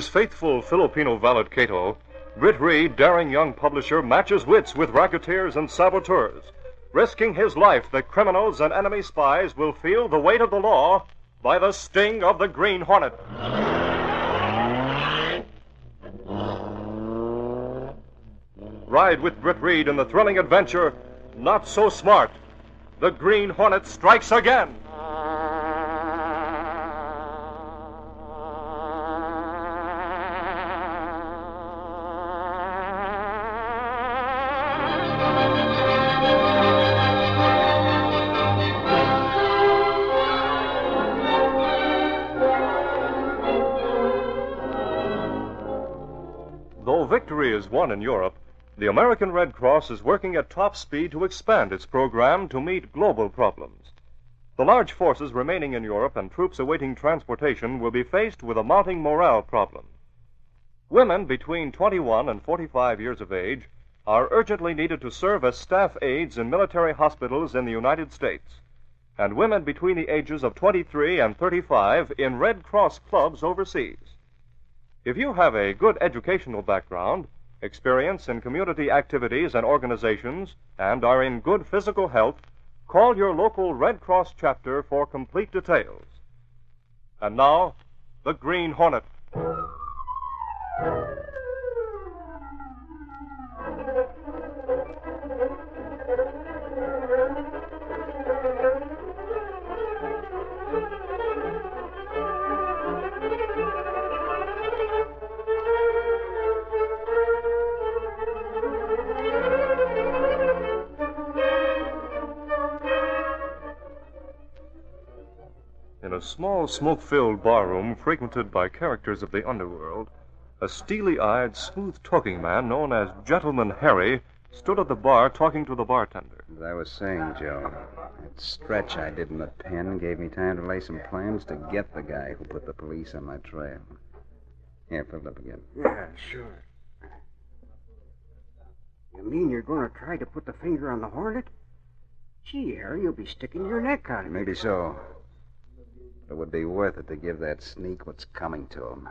His faithful Filipino valet Cato, Britt Reid, daring young publisher, matches wits with racketeers and saboteurs. Risking his life that criminals and enemy spies will feel the weight of the law by the sting of the Green Hornet. Ride with Britt Reid in the thrilling adventure, Not So Smart. The Green Hornet strikes again. Won in Europe, the American Red Cross is working at top speed to expand its program to meet global problems. The large forces remaining in Europe and troops awaiting transportation will be faced with a mounting morale problem. Women between 21 and 45 years of age are urgently needed to serve as staff aides in military hospitals in the United States, and women between the ages of 23 and 35 in Red Cross clubs overseas. If you have a good educational background, experience in community activities and organizations, and are in good physical health, call your local Red Cross chapter for complete details. And now, the Green Hornet. In a small, smoke filled barroom frequented by characters of the underworld, a steely eyed, smooth talking man known as Gentleman Harry stood at the bar talking to the bartender. As I was saying, Joe, that stretch I did in the pen gave me time to lay some plans to get the guy who put the police on my trail. Here, fill it up again. Yeah, sure. You mean you're going to try to put the finger on the hornet? Gee, Harry, you'll be sticking your neck out. of it. Maybe so. But it would be worth it to give that sneak what's coming to him.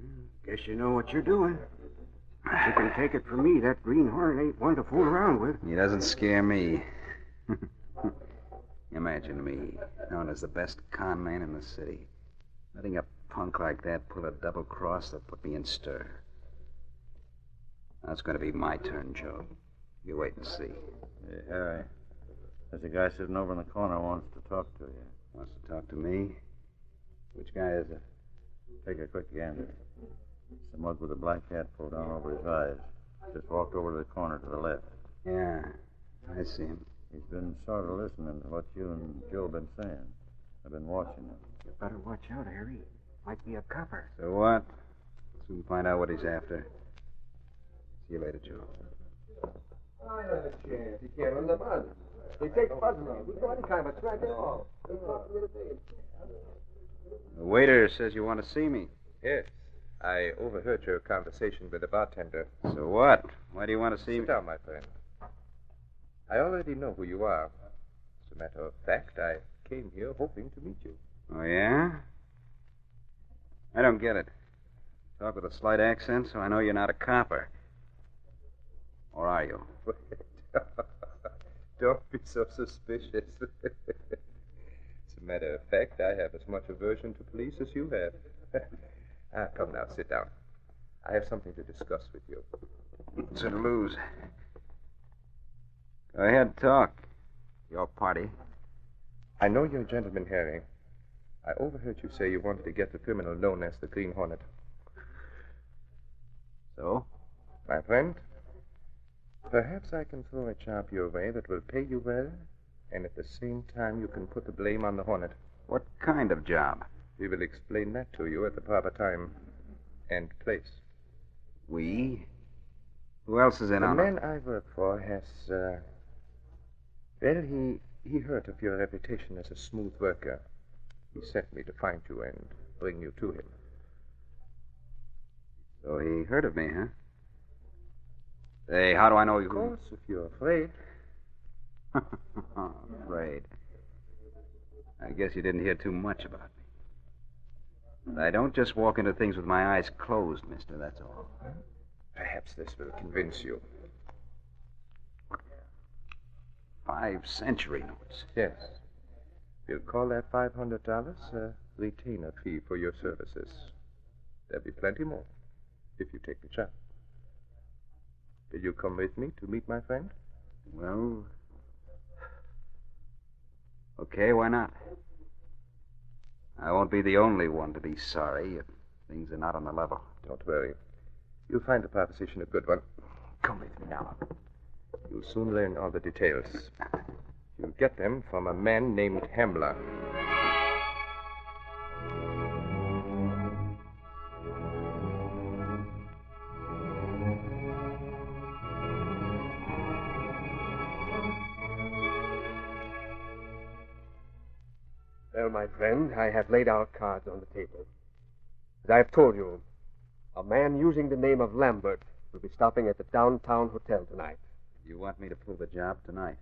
Hmm, guess you know what you're doing. You can take it from me, that green hornet ain't one to fool around with. He doesn't scare me. Imagine me, known as the best con man in the city, letting a punk like that pull a double cross that put me in stir. Now it's going to be my turn, Joe. You wait and see. Hey, Harry. There's a guy sitting over in the corner wants to talk to you. Wants to talk to me? Which guy is it? Take a quick gander. The mug with a black hat pulled down over his eyes. Just walked over to the corner to the left. Yeah, I see him. He's been sort of listening to what you and Joe have been saying. I've been watching him. You better watch out, Harry. Might be a copper. So what? Soon find out what he's after. See you later, Joe. I have a chance. You can't run the buzz. They take buzzing. We go any kind of a track at all. The waiter says you want to see me. Yes. I overheard your conversation with the bartender. So what? Why do you want to see Sit me? down, my friend. I already know who you are. As a matter of fact, I came here hoping to meet you. Oh, yeah? I don't get it. Talk with a slight accent, so I know you're not a copper. Or are you? Don't be so suspicious. as a matter of fact, I have as much aversion to police as you have. ah, come now, sit down. I have something to discuss with you. What's to lose? Go ahead, talk. Your party. I know you're a gentleman, Harry. I overheard you say you wanted to get the criminal known as the Green Hornet. So? My friend, perhaps I can throw a job your way that will pay you well, and at the same time you can put the blame on the Hornet. What kind of job? We will explain that to you at the proper time and place. We? Who else is in the on man? I work for has, uh, well, he he heard of your reputation as a smooth worker. He sent me to find you and bring you to him. So he heard of me, huh? Hey, how do I know you? Of course, if you're afraid. Afraid. I guess you didn't hear too much about me. But I don't just walk into things with my eyes closed, mister, that's all. Perhaps this will convince you. Five century notes. Yes. We'll call that five hundred dollars a retainer fee for your services. There'll be plenty more if you take the job. Will you come with me to meet my friend? Well. Okay, why not? I won't be the only one to be sorry if things are not on the level. Don't worry. You'll find the proposition a good one. Come with me now. You'll soon learn all the details. You'll get them from a man named Hamler. Friend, I have laid out cards on the table. As I have told you, a man using the name of Lambert will be stopping at the downtown hotel tonight. You want me to pull the job tonight?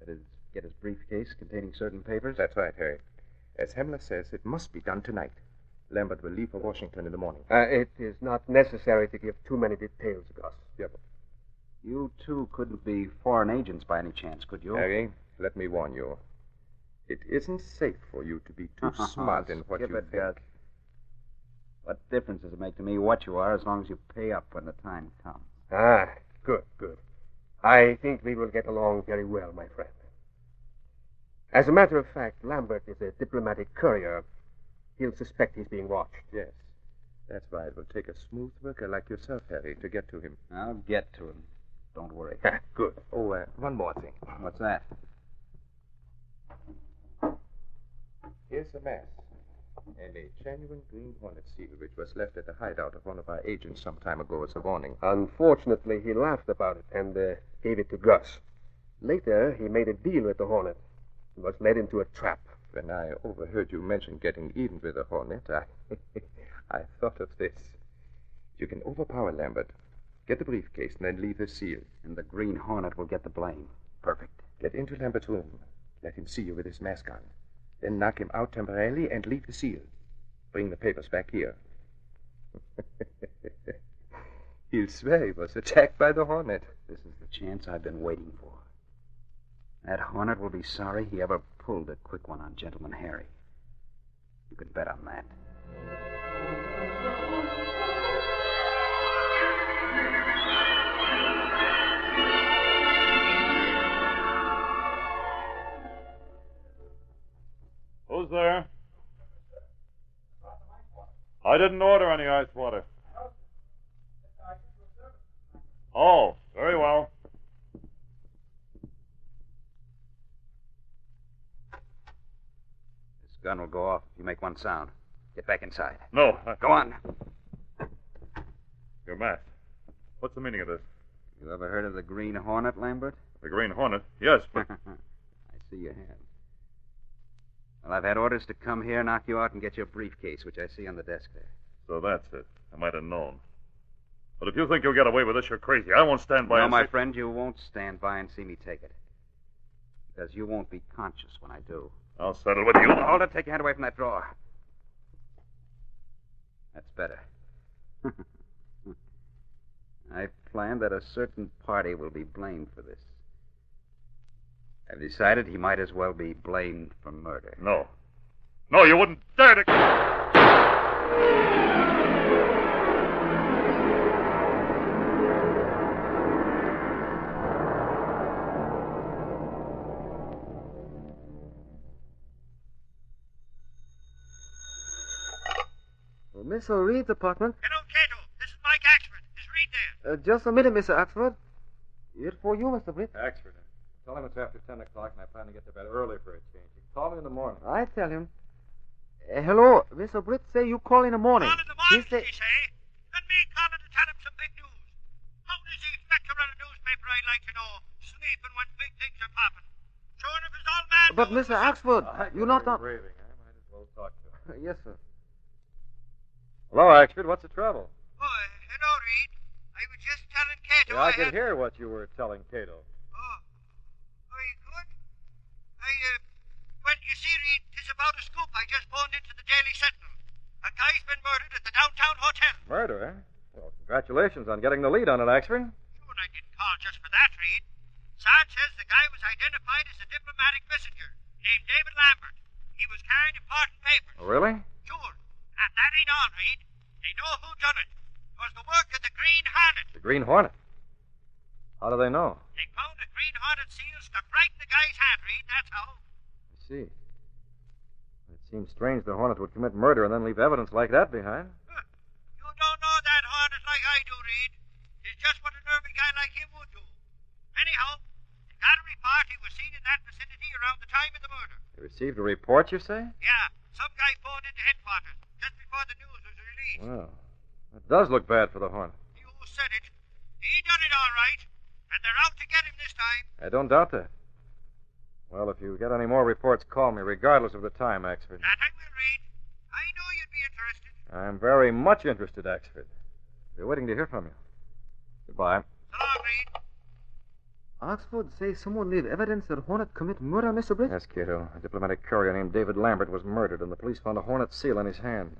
That is, get his briefcase containing certain papers? That's right, Harry. As Hamler says, it must be done tonight. Lambert will leave for Washington in the morning. Uh, it is not necessary to give too many details, Gus. Yep. You two couldn't be foreign agents by any chance, could you? Harry, let me warn you. It isn't safe for you to be too smart in what Skip you it, think. Gus. What difference does it make to me what you are as long as you pay up when the time comes? Ah, good, good. I think we will get along very well, my friend. As a matter of fact, Lambert is a diplomatic courier. He'll suspect he's being watched. Yes. That's why it will take a smooth worker like yourself, Harry, to get to him. I'll get to him. Don't worry. good. Oh, uh, one more thing. What's that? Here's a mask. And a genuine green hornet seal which was left at the hideout of one of our agents some time ago as a warning. Unfortunately, he laughed about it and uh, gave it to Gus. Later, he made a deal with the Hornet and was led into a trap. When I overheard you mention getting even with the hornet, I, I thought of this. You can overpower Lambert, get the briefcase, and then leave the seal. And the Green Hornet will get the blame. Perfect. Get into Lambert's room. Let him see you with his mask on. Then knock him out temporarily and leave the seal. Bring the papers back here. He'll swear he was attacked by the hornet. This is the chance I've been waiting for. That Hornet will be sorry he ever pulled a quick one on Gentleman Harry. You can bet on that. Who's there? I didn't order any ice water. Oh, very well. This gun will go off if you make one sound. Get back inside. No. I- Go on. Your mask. What's the meaning of this? You ever heard of the Green Hornet, Lambert? The Green Hornet? Yes, but. I see you have. Well, I've had orders to come here, knock you out, and get your briefcase, which I see on the desk there. So that's it. I might have known. But if you think you'll get away with this, you're crazy. I won't stand by no, and my see- friend, you won't stand by and see me take it. Because you won't be conscious when I do. I'll settle with you. Hold it. Take your hand away from that drawer. That's better. I've planned that a certain party will be blamed for this. I've decided he might as well be blamed for murder. No. No, you wouldn't dare to. Miss O'Reid's apartment. Hello, Kato. This is Mike Axford. Is Reid there? Uh, just a minute, Mr. Axford. Here for you, Mr. Britt. Axford, Tell him it's after 10 o'clock and I plan to get to bed early for a change. You can call me in the morning. I tell him. Uh, hello, Mr. Britt say you call in the morning. Call in the morning, He say- he say. And me calling to tell him some big news. How does he expect to run a newspaper, I'd like to know, sleeping when big things are popping? Sure, if it's all man But, news, Mr. Axford, you're not on... raving. I might as well talk to him. yes, sir. Hello, Axford. What's the trouble? Oh, hello, Reid. I was just telling Kato Yeah, I I could had... hear what you were telling Kato. Oh. Very good. I, uh... Well, you see, Reid, it's about a scoop I just phoned into the Daily Sentinel. A guy's been murdered at the downtown hotel. Murder, eh? Well, congratulations on getting the lead on it, Axford. Sure, and I didn't call just for that, Reid. Sarge says the guy was identified as a diplomatic messenger named David Lambert. He was carrying important papers. Oh, really? Sure. And that ain't all, Reid. They know who done it. It was the work of the Green Hornet. The Green Hornet. How do they know? They found a Green Hornet seal stuck right in the guy's hand, Reid. That's how. I see. It seems strange the Hornet would commit murder and then leave evidence like that behind. You don't know that Hornet like I do, Reid. It's just what a nervy guy like him would do. Anyhow, they got a report he was seen in that vicinity around the time of the murder. You received a report, you say? Yeah, some guy phoned into headquarters just before the news was released. Well, that does look bad for the Hornet. You said it. He done it all right, they're out to get him this time. I don't doubt that. Well, if you get any more reports, call me, regardless of the time, Axford. That I will Reid. I knew you'd be interested. I'm very much interested, Axford. Be waiting to hear from you. Goodbye. So long, Reid. Oxford say someone leave evidence that Hornet commit murder, Mr. Britt? Yes, Kato. A diplomatic courier named David Lambert was murdered, and the police found a Hornet seal in his hand.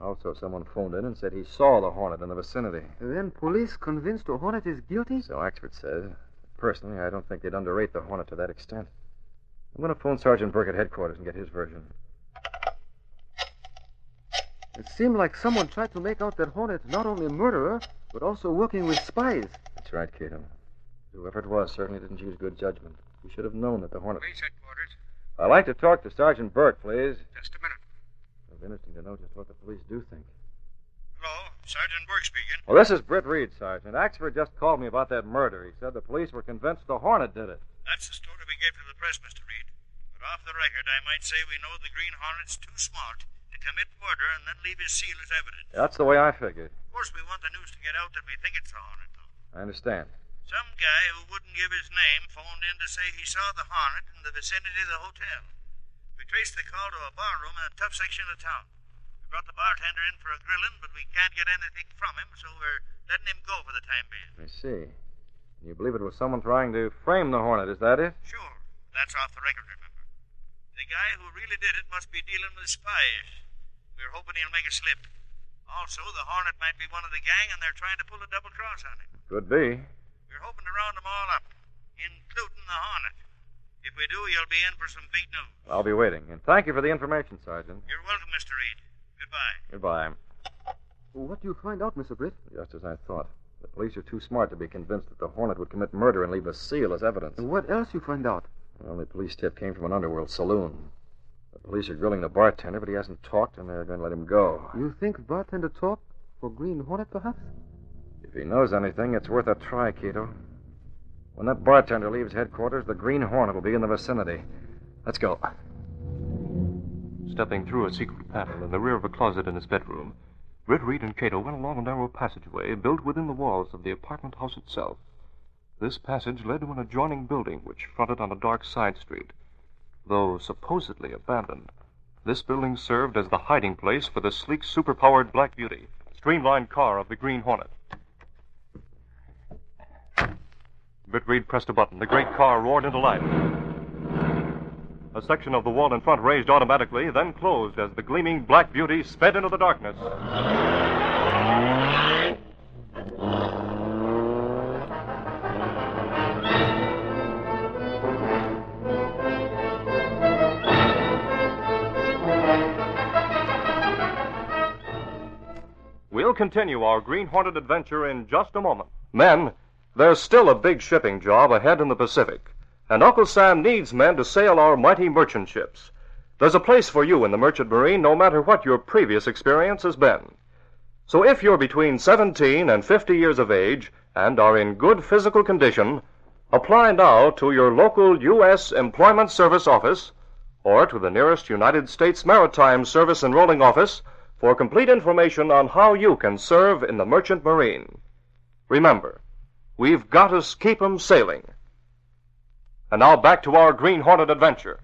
Also, someone phoned in and said he saw the Hornet in the vicinity. Then police convinced the Hornet is guilty? So Axford says. Personally, I don't think they'd underrate the Hornet to that extent. I'm going to phone Sergeant Burke at headquarters and get his version. It seemed like someone tried to make out that Hornet not only a murderer, but also working with spies. That's right, Kato. Whoever it was certainly didn't use good judgment. We should have known that the Hornet. Police headquarters. I'd like to talk to Sergeant Burke, please. Just a minute. It'll be interesting to know just what the police do think. Hello, Sergeant Burke speaking. Well, this is Britt Reid, Sergeant. Axford just called me about that murder. He said the police were convinced the Hornet did it. That's the story we gave to the press, Mr. Reid. But off the record, I might say we know the Green Hornet's too smart to commit murder and then leave his seal as evidence. That's the way I figured. Of course, we want the news to get out that we think it's the Hornet, though. I understand. Some guy who wouldn't give his name phoned in to say he saw the Hornet in the vicinity of the hotel. We traced the call to a barroom in a tough section of town. We brought the bartender in for a grilling, but we can't get anything from him, so we're letting him go for the time being. I see. You believe it was someone trying to frame the Hornet, is that it? Sure, that's off the record, remember. The guy who really did it must be dealing with spies. We're hoping he'll make a slip. Also, the Hornet might be one of the gang, and they're trying to pull a double cross on him. Could be. We're hoping to round them all up, including the Hornet. If we do, you'll be in for some big news. I'll be waiting. And thank you for the information, Sergeant. You're welcome, Mr. Reid. Goodbye. Goodbye. What do you find out, Mr. Britt? Just as I thought. The police are too smart to be convinced that the Hornet would commit murder and leave a seal as evidence. And what else you find out? The only police tip came from an underworld saloon. The police are grilling the bartender, but he hasn't talked, and they're going to let him go. You think bartender talk for Green Hornet, perhaps? If he knows anything, it's worth a try, Kato. When that bartender leaves headquarters, the Green Hornet will be in the vicinity. Let's go. Stepping through a secret panel in the rear of a closet in his bedroom, Britt Reid and Kato went along a narrow passageway built within the walls of the apartment house itself. This passage led to an adjoining building which fronted on a dark side street. Though supposedly abandoned, this building served as the hiding place for the sleek, superpowered Black Beauty, streamlined car of the Green Hornet. Britt Reid pressed a button. The great car roared into life. A section of the wall in front raised automatically, then closed as the gleaming Black Beauty sped into the darkness. We'll continue our Green Hornet adventure in just a moment. Men, there's still a big shipping job ahead in the Pacific, and Uncle Sam needs men to sail our mighty merchant ships. There's a place for you in the Merchant Marine no matter what your previous experience has been. So if you're between 17 and 50 years of age and are in good physical condition, apply now to your local U.S. Employment Service office or to the nearest United States Maritime Service Enrolling Office for complete information on how you can serve in the Merchant Marine. Remember, we've got to keep 'em sailing. And now back to our Green Hornet adventure.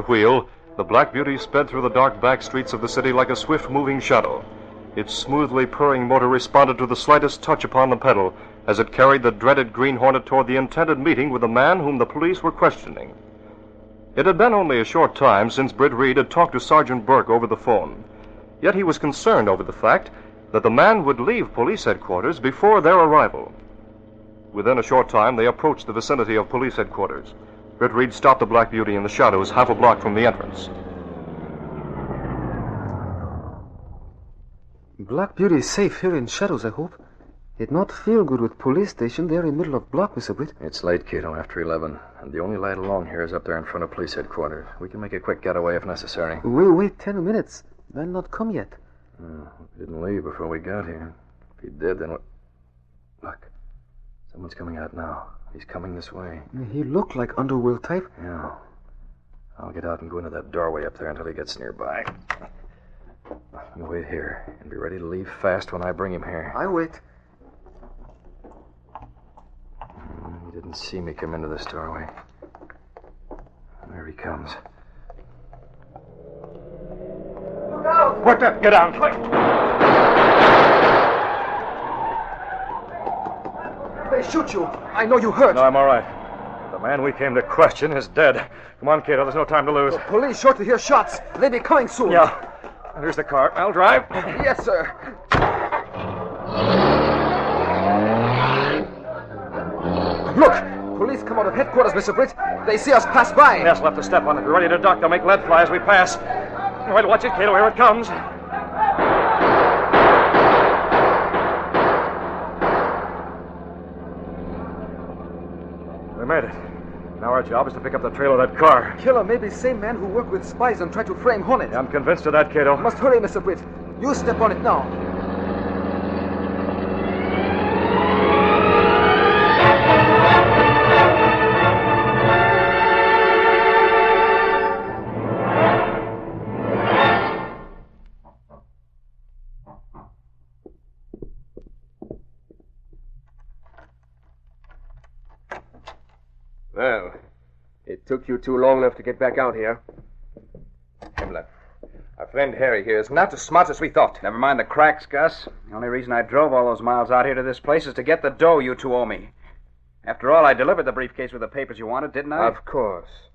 The wheel, the Black Beauty sped through the dark back streets of the city like a swift moving shadow. Its smoothly purring motor responded to the slightest touch upon the pedal as it carried the dreaded Green Hornet toward the intended meeting with the man whom the police were questioning. It had been only a short time since Britt Reid had talked to Sergeant Burke over the phone. Yet he was concerned over the fact that the man would leave police headquarters before their arrival. Within a short time, they approached the vicinity of police headquarters. Britt Reid stopped the Black Beauty in the shadows half a block from the entrance. Black Beauty is safe here in shadows, I hope. It not feel good with police station there in middle of block, Mr. Britt. It's late, Kato, after 11. And the only light along here is up there in front of police headquarters. We can make a quick getaway if necessary. We'll wait ten minutes. They'll not come yet. Hmm, he didn't leave before we got here. If he did, then what? Look. Someone's coming out now. He's coming this way. He looked like underworld type. Yeah. I'll get out and go into that doorway up there until he gets nearby. You wait here and be ready to leave fast when I bring him here. I wait. Hmm, He didn't see me come into this doorway. There he comes. Look out! What the? Get down, quick! They shoot you. I know you hurt. No, I'm all right. The man we came to question is dead. Come on, Kato. There's no time to lose. The Police short to hear shots. They'll be coming soon. Yeah. Here's the car. I'll drive. Yes, sir. Look! Police come out of headquarters, Mr. Britt. They see us pass by. Yes, left a step on it. We're ready to duck. They'll make lead fly as we pass. Well, watch it, Kato. Here it comes. We made it. Now our job is to pick up the trail of that car. Killer may be same man who worked with spies and tried to frame Hornet. I'm convinced of that, Kato. Must hurry, Mr. Britt. You step on it now. Took you too long enough to get back out here. Himmler, our friend Harry here is not as smart as we thought. Never mind the cracks, Gus. The only reason I drove all those miles out here to this place is to get the dough you two owe me. After all, I delivered the briefcase with the papers you wanted, didn't I? Of course.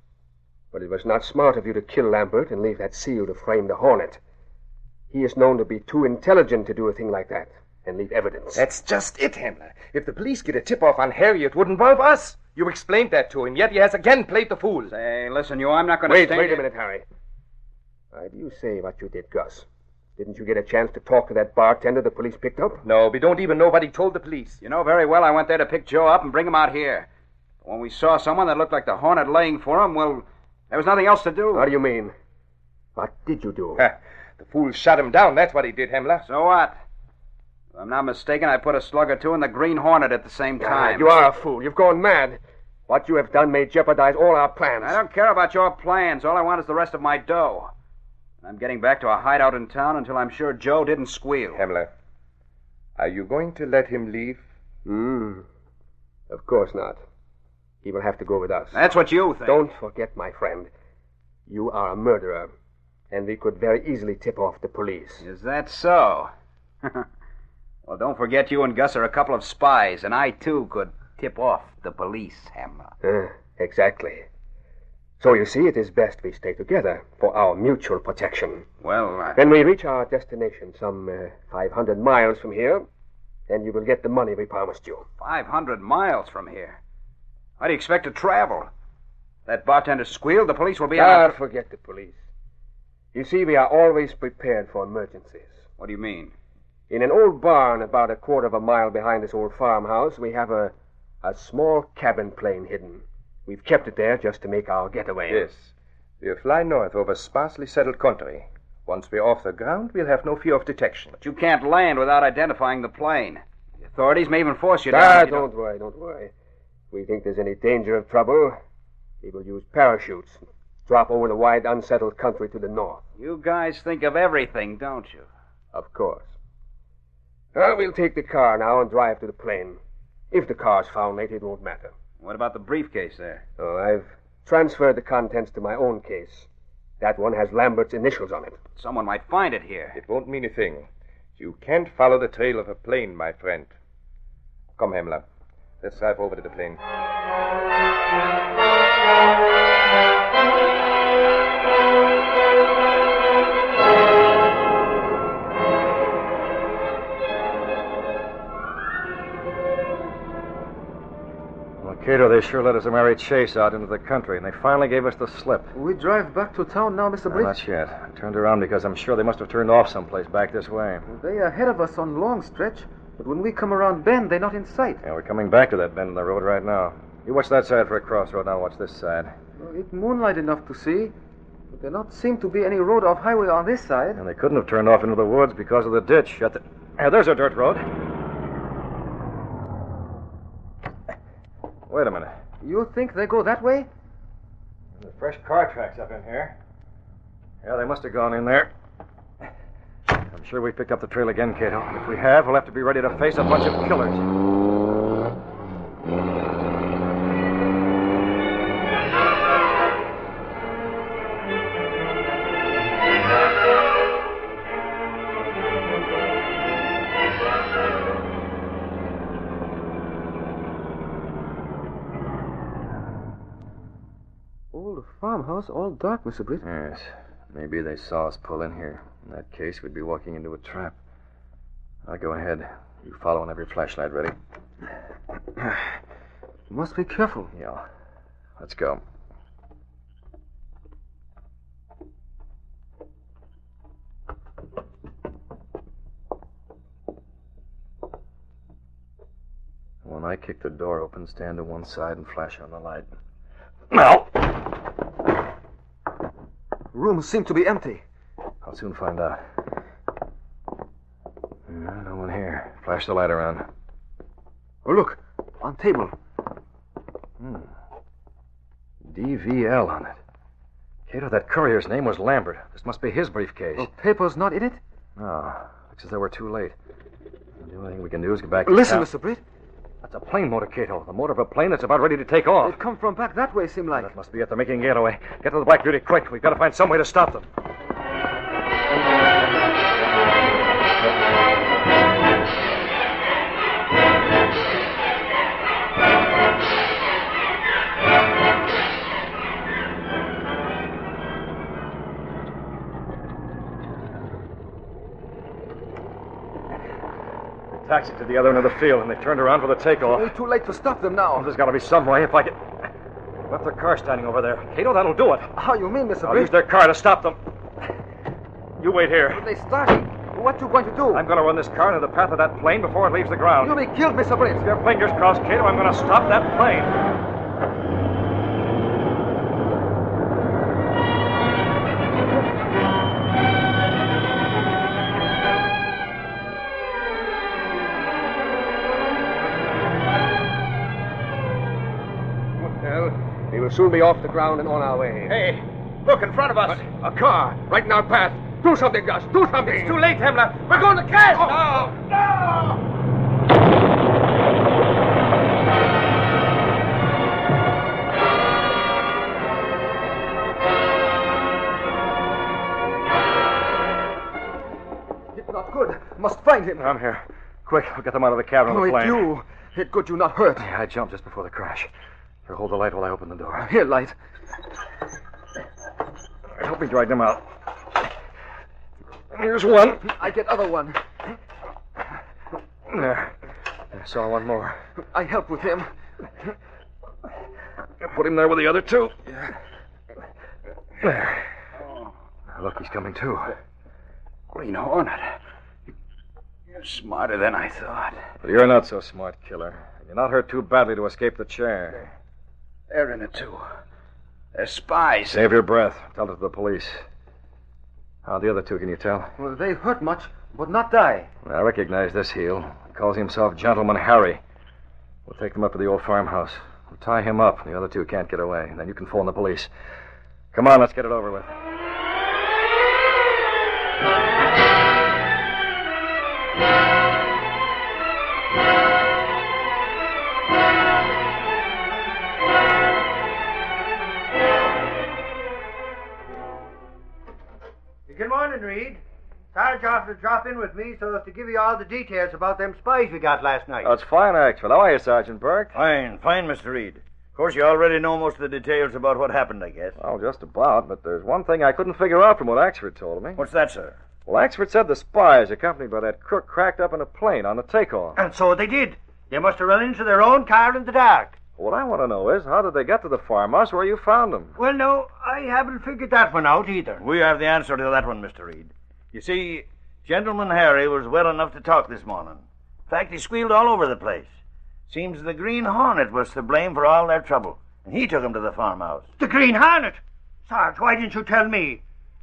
But it was not smart of you to kill Lambert and leave that seal to frame the Hornet. He is known to be too intelligent to do a thing like that and leave evidence. That's just it, Himmler. If the police get a tip off on Harry, it would involve us. You explained that to him, yet he has again played the fool. Hey, listen, you, I'm not going to Wait, stand wait a minute, Harry. Why do you say what you did, Gus? Didn't you get a chance to talk to that bartender the police picked up? No, we don't even know what he told the police. You know very well I went there to pick Joe up and bring him out here. But when we saw someone that looked like the Hornet laying for him, well, there was nothing else to do. What do you mean? What did you do? the fool shot him down. That's what he did, Himmler. So what? If I'm not mistaken, I put a slug or two in the Green Hornet at the same time. you are a fool. You've gone mad. What you have done may jeopardize all our plans. I don't care about your plans. All I want is the rest of my dough. I'm getting back to a hideout in town until I'm sure Joe didn't squeal. Himmler, are you going to let him leave? Hmm. Of course not. He will have to go with us. That's what you think. Don't forget, my friend. You are a murderer, and we could very easily tip off the police. Is that so? well, don't forget you and Gus are a couple of spies, and I, too, could. tip off the police, Hamler. Uh, exactly. So you see, it is best we stay together for our mutual protection. Well, I... When we reach our destination, some uh, 500 miles from here, then you will get the money we promised you. 500 miles from here. How do you expect to travel? That bartender squealed, the police will be ah, out. forget the police. You see, we are always prepared for emergencies. What do you mean? In an old barn about a quarter of a mile behind this old farmhouse, we have a, a small cabin plane hidden. We've kept it there just to make our getaway. Yes. We'll fly north over sparsely settled country. Once we're off the ground, we'll have no fear of detection. But you can't land without identifying the plane. The authorities may even force you to. ah, down. if you don't worry, don't worry. If we think there's any danger of trouble, we will use parachutes. Drop over the wide, unsettled country to the north. You guys think of everything, don't you? Of course. Well, we'll take the car now and drive to the plane. If the car's found late, it won't matter. What about the briefcase there? Oh, I've transferred the contents to my own case. That one has Lambert's initials on it. Someone might find it here. It won't mean a thing. You can't follow the trail of a plane, my friend. Come, Hamler. Let's drive over to the plane. Kato, they sure let us marry Chase out into the country, and they finally gave us the slip. We drive back to town now, Mr. No, not yet. I turned around because I'm sure they must have turned off someplace back this way. They are ahead of us on long stretch, but when we come around bend, they're not in sight. Yeah, we're coming back to that bend in the road right now. You watch that side for a crossroad, and I'll watch this side. Well, It moonlight enough to see, but there not seem to be any road off highway on this side. And they couldn't have turned off into the woods because of the ditch. At the... Yeah, there's a dirt road. Wait a minute. You think they go that way? There's fresh car tracks up in here. Yeah, they must have gone in there. I'm sure we picked up the trail again, Kato. If we have, we'll have to be ready to face a bunch of killers. Farmhouse, all dark, Mr. Britt. Yes. Maybe they saw us pull in here. In that case, we'd be walking into a trap. I'll go ahead. You follow and have your flashlight ready. Must be careful. Yeah. Let's go. When I kick the door open, stand to one side and flash on the light. Now! Rooms seem to be empty. I'll soon find out. No one here. Flash the light around. Oh, look. On table. Hmm. DVL on it. Kato, that courier's name was Lambert. This must be his briefcase. Oh, paper's not in it? No. Looks as though we're too late. The only thing we can do is get back to Listen. Mr. Britt. That's a plane motor, Kato. The motor of a plane that's about ready to take off. It come from back that way, seem like. That must be it. They're making getaway. Get to the Black Beauty quick. We've got to find some way to stop them. Taxied to the other end of the field, and they turned around for the takeoff. Way too late to stop them now. Oh, there's got to be some way. If I can. Left their car standing over there. Kato, that'll do it. How you mean, Mr. I'll use their car to stop them. You wait here. They started. What you going to do? I'm going to run this car into the path of that plane before it leaves the ground. You'll be killed, Mr. Britt. Your fingers crossed, Kato. I'm going to stop that plane. Soon be off the ground and on our way. Hey, look in front of us. A car, right in our path. Do something, Gus. Do something. It's too late, Himmler. We're going to crash. Oh. No! No! It's not good. Must find him. I'm here. Quick, we'll get them out of the cabin Oh, of the it's plane. you. It good you not hurt. Yeah, I jumped just before the crash. You hold the light while I open the door. Here, light. Help me drag them out. Here's one. I get other one. There. I saw one more. I help with him. Put him there with the other two. Yeah. There. Look, he's coming too. Green Hornet. You're smarter than I thought. But you're not so smart, killer. You're not hurt too badly to escape the chair. They're in it, too. They're spies. Save your breath. Tell it to the police. How the other two can you tell? Well, they hurt much, but not die. I recognize this heel. He calls himself Gentleman Harry. We'll take them up to the old farmhouse. We'll tie him up. The other two can't get away. Then you can phone the police. Come on, let's get it over with. Good morning, Reid. Sarge offered to drop in with me so as to give you all the details about them spies we got last night. That's fine, actually. How are you, Sergeant Burke? Fine, fine, Mr. Reid. Of course, you already know most of the details about what happened, I guess. Well, just about, but there's one thing I couldn't figure out from what Axford told me. What's that, sir? Well, Axford said the spies, accompanied by that crook, cracked up in a plane on the takeoff. And so they did. They must have run into their own car in the dark. What I want to know is, how did they get to the farmhouse where you found them? Well, no, I haven't figured that one out either. We have the answer to that one, Mr. Reid. You see, Gentleman Harry was well enough to talk this morning. In fact, he squealed all over the place. Seems the Green Hornet was to blame for all their trouble, and he took him to the farmhouse. The Green Hornet? Sarge, why didn't you tell me?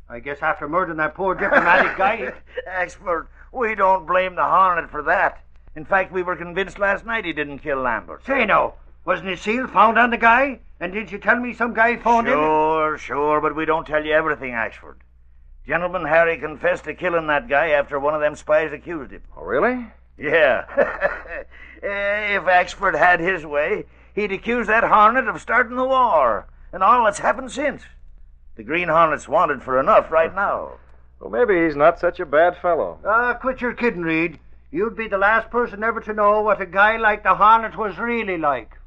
I guess after murdering that poor diplomatic guy. Axford, we don't blame the Hornet for that. In fact, we were convinced last night he didn't kill Lambert. Say no. Wasn't his seal found on the guy? And didn't you tell me some guy phoned in? Sure, sure, but we don't tell you everything, Axford. Gentleman Harry confessed to killing that guy after one of them spies accused him. Oh, really? Yeah. Eh, if Axford had his way, he'd accuse that Hornet of starting the war, and all that's happened since. The Green Hornet's wanted for enough right now. Well, maybe he's not such a bad fellow. Ah, quit your kidding, Reid. You'd be the last person ever to know what a guy like the Hornet was really like.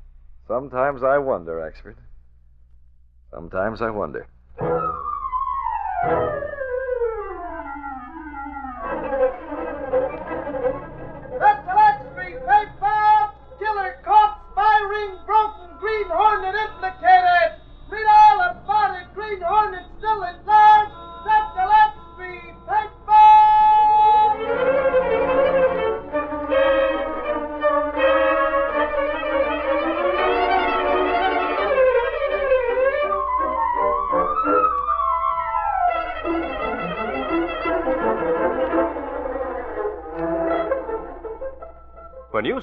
Sometimes I wonder, Axford. Sometimes I wonder.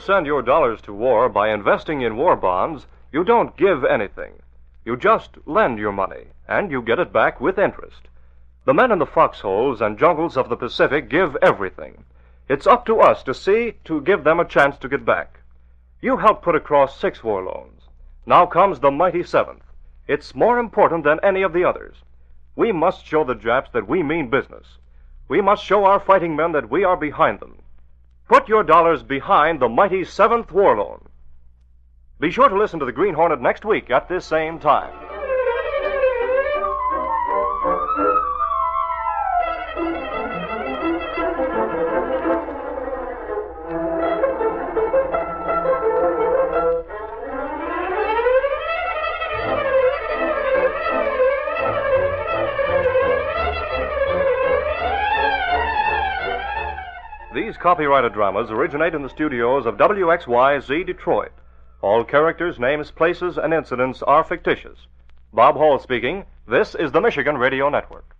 Send your dollars to war by investing in war bonds, you don't give anything. You just lend your money, and you get it back with interest. The men in the foxholes and jungles of the Pacific give everything. It's up to us to see to give them a chance to get back. You helped put across six war loans. Now comes the mighty seventh. It's more important than any of the others. We must show the Japs that we mean business. We must show our fighting men that we are behind them. Put your dollars behind the mighty Seventh War Loan. Be sure to listen to the Green Hornet next week at this same time. Copyrighted dramas originate in the studios of WXYZ Detroit. All characters, names, places, and incidents are fictitious. Bob Hall speaking. This is the Michigan Radio Network.